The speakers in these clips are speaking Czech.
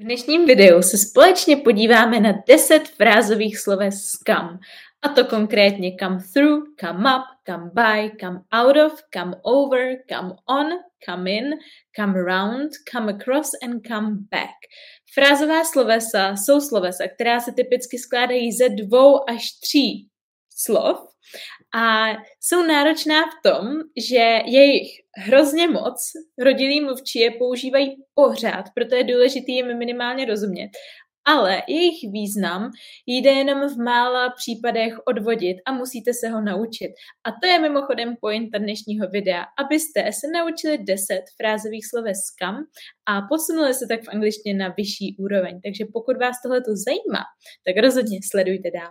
V dnešním videu se společně podíváme na 10 frázových sloves come. A to konkrétně come through, come up, come by, come out of, come over, come on, come in, come round, come across and come back. Frázová slovesa jsou slovesa, která se typicky skládají ze dvou až tří slov a jsou náročná v tom, že jejich hrozně moc rodilí mluvčí je používají pořád, proto je důležité jim minimálně rozumět. Ale jejich význam jde jenom v mála případech odvodit a musíte se ho naučit. A to je mimochodem pointa dnešního videa, abyste se naučili 10 frázových sloves kam a posunuli se tak v angličtině na vyšší úroveň. Takže pokud vás tohle zajímá, tak rozhodně sledujte dál.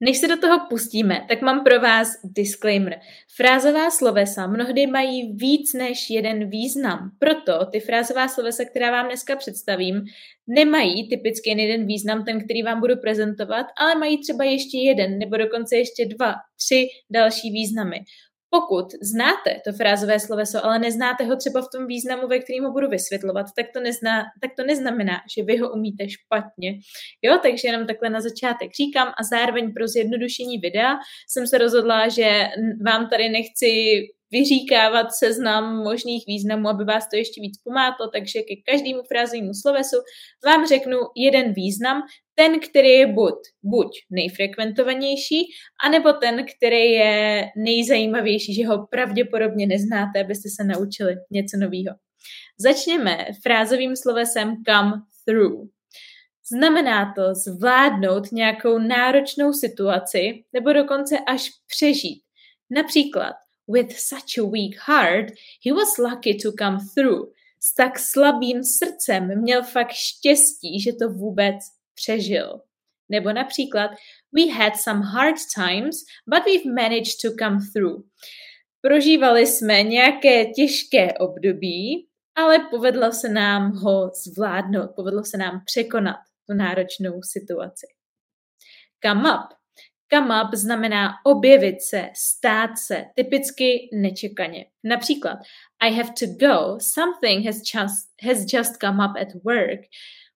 Než se do toho pustíme, tak mám pro vás disclaimer. Frázová slovesa mnohdy mají víc než jeden význam. Proto ty frázová slovesa, která vám dneska představím, nemají typicky jen jeden význam, ten, který vám budu prezentovat, ale mají třeba ještě jeden nebo dokonce ještě dva, tři další významy. Pokud znáte to frázové sloveso, ale neznáte ho třeba v tom významu, ve kterém ho budu vysvětlovat, tak to, nezná, tak to neznamená, že vy ho umíte špatně. Jo, takže jenom takhle na začátek říkám a zároveň pro zjednodušení videa jsem se rozhodla, že vám tady nechci vyříkávat seznam možných významů, aby vás to ještě víc pomátlo, takže ke každému frázovému slovesu vám řeknu jeden význam, ten, který je buď, buď nejfrekventovanější, anebo ten, který je nejzajímavější, že ho pravděpodobně neznáte, abyste se naučili něco nového. Začněme frázovým slovesem come through. Znamená to zvládnout nějakou náročnou situaci nebo dokonce až přežít. Například, with such a weak heart, he was lucky to come through. S tak slabým srdcem měl fakt štěstí, že to vůbec přežil. Nebo například We had some hard times, but we've managed to come through. Prožívali jsme nějaké těžké období, ale povedlo se nám ho zvládnout, povedlo se nám překonat tu náročnou situaci. Come up. Come up znamená objevit se, stát se, typicky nečekaně. Například, I have to go, something has just, has just come up at work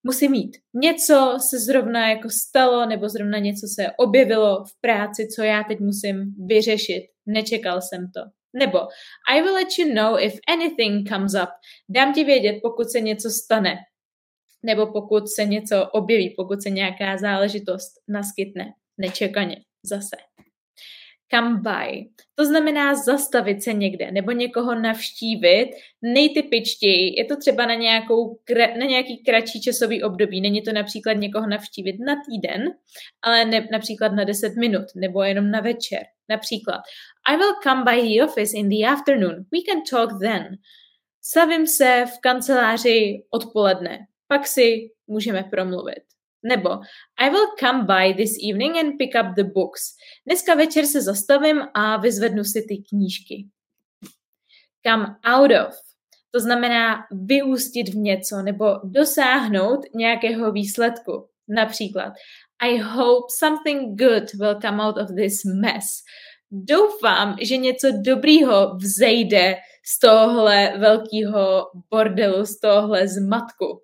musím mít. Něco se zrovna jako stalo, nebo zrovna něco se objevilo v práci, co já teď musím vyřešit. Nečekal jsem to. Nebo I will let you know if anything comes up. Dám ti vědět, pokud se něco stane. Nebo pokud se něco objeví, pokud se nějaká záležitost naskytne nečekaně zase come by. To znamená zastavit se někde nebo někoho navštívit. Nejtypičtěji je to třeba na, nějakou, na nějaký kratší časový období. Není to například někoho navštívit na týden, ale ne, například na 10 minut nebo jenom na večer. Například I will come by the office in the afternoon. We can talk then. Savím se v kanceláři odpoledne. Pak si můžeme promluvit. Nebo I will come by this evening and pick up the books. Dneska večer se zastavím a vyzvednu si ty knížky. Come out of. To znamená vyústit v něco nebo dosáhnout nějakého výsledku. Například I hope something good will come out of this mess. Doufám, že něco dobrýho vzejde z tohle velkého bordelu, z tohle zmatku.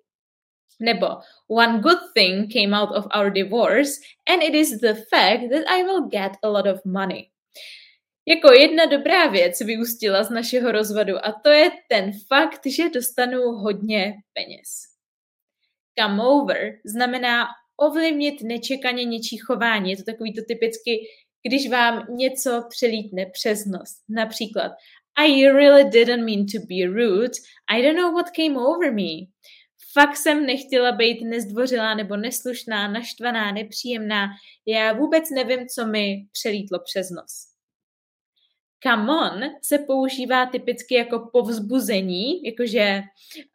Nebo one good thing came out of our divorce and it is the fact that I will get a lot of money. Jako jedna dobrá věc vyústila z našeho rozvodu a to je ten fakt, že dostanu hodně peněz. Come over znamená ovlivnit nečekaně něčí chování. Je to takový to typicky, když vám něco přelítne přes nos. Například I really didn't mean to be rude. I don't know what came over me. Fakt jsem nechtěla být nezdvořilá nebo neslušná, naštvaná, nepříjemná. Já vůbec nevím, co mi přelítlo přes nos. Come on se používá typicky jako povzbuzení, jakože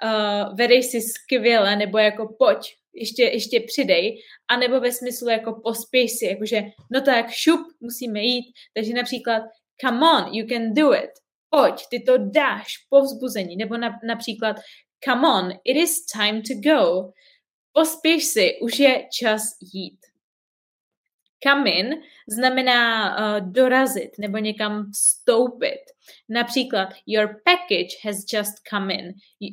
uh, vedej si skvěle, nebo jako pojď, ještě, ještě přidej, anebo ve smyslu jako pospěš si, jakože no tak šup, musíme jít, takže například come on, you can do it, pojď, ty to dáš, povzbuzení, nebo na, například come on, it is time to go, pospěš si, už je čas jít. Come in znamená uh, dorazit nebo někam vstoupit. Například, your package has just come in.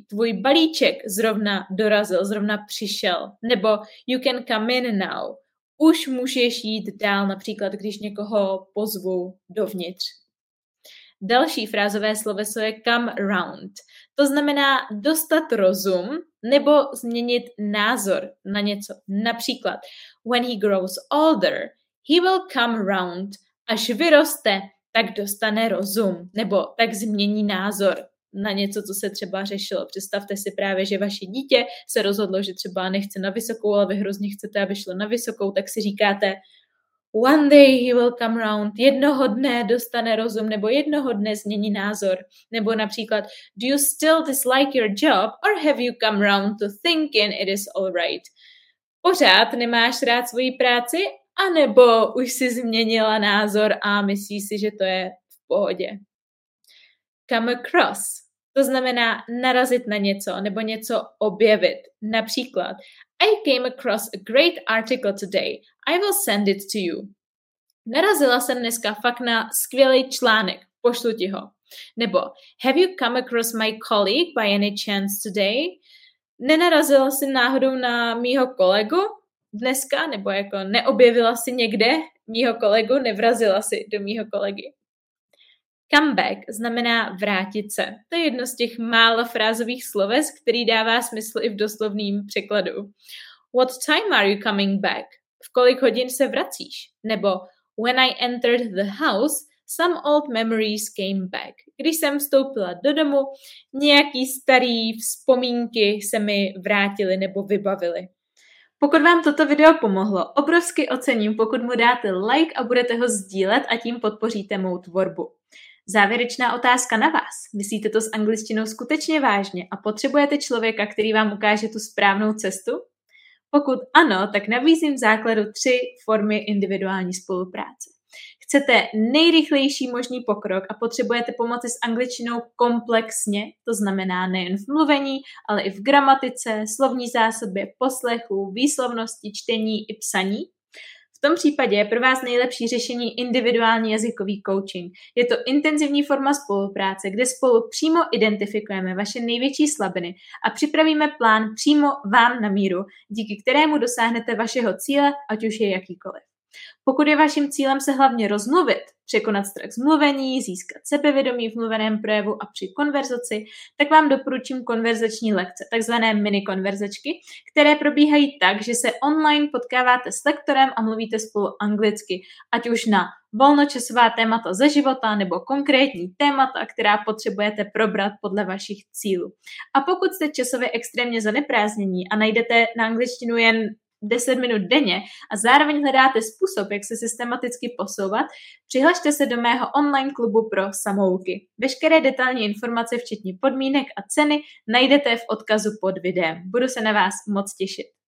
Tvůj balíček zrovna dorazil, zrovna přišel. Nebo you can come in now. Už můžeš jít dál, například, když někoho pozvu dovnitř. Další frázové sloveso je come round. To znamená dostat rozum nebo změnit názor na něco. Například, when he grows older, he will come round. Až vyroste, tak dostane rozum, nebo tak změní názor na něco, co se třeba řešilo. Představte si právě, že vaše dítě se rozhodlo, že třeba nechce na vysokou, ale vy hrozně chcete, aby šlo na vysokou, tak si říkáte, one day he will come round, jednoho dne dostane rozum, nebo jednoho dne změní názor. Nebo například, do you still dislike your job, or have you come round to thinking it is alright? Pořád nemáš rád svoji práci, anebo už si změnila názor a myslíš si, že to je v pohodě. Come across. To znamená narazit na něco nebo něco objevit. Například, I came across a great article today. I will send it to you. Narazila jsem dneska fakt na skvělý článek. Pošlu ti ho. Nebo Have you come across my colleague by any chance today? Nenarazila jsi náhodou na mýho kolegu? dneska, nebo jako neobjevila si někde mýho kolegu, nevrazila si do mýho kolegy. Comeback znamená vrátit se. To je jedno z těch málo frázových sloves, který dává smysl i v doslovném překladu. What time are you coming back? V kolik hodin se vracíš? Nebo when I entered the house, some old memories came back. Když jsem vstoupila do domu, nějaký starý vzpomínky se mi vrátily nebo vybavily. Pokud vám toto video pomohlo, obrovsky ocením, pokud mu dáte like a budete ho sdílet a tím podpoříte mou tvorbu. Závěrečná otázka na vás. Myslíte to s angličtinou skutečně vážně a potřebujete člověka, který vám ukáže tu správnou cestu? Pokud ano, tak nabízím v základu tři formy individuální spolupráce chcete nejrychlejší možný pokrok a potřebujete pomoci s angličtinou komplexně, to znamená nejen v mluvení, ale i v gramatice, slovní zásobě, poslechu, výslovnosti, čtení i psaní, v tom případě je pro vás nejlepší řešení individuální jazykový coaching. Je to intenzivní forma spolupráce, kde spolu přímo identifikujeme vaše největší slabiny a připravíme plán přímo vám na míru, díky kterému dosáhnete vašeho cíle, ať už je jakýkoliv. Pokud je vaším cílem se hlavně rozmluvit, překonat strach z mluvení, získat sebevědomí v mluveném projevu a při konverzaci, tak vám doporučím konverzační lekce, takzvané mini konverzačky, které probíhají tak, že se online potkáváte s lektorem a mluvíte spolu anglicky, ať už na volnočasová témata ze života nebo konkrétní témata, která potřebujete probrat podle vašich cílů. A pokud jste časově extrémně zaneprázdnění a najdete na angličtinu jen 10 minut denně a zároveň hledáte způsob, jak se systematicky posouvat, přihlašte se do mého online klubu pro samouky. Veškeré detailní informace, včetně podmínek a ceny, najdete v odkazu pod videem. Budu se na vás moc těšit.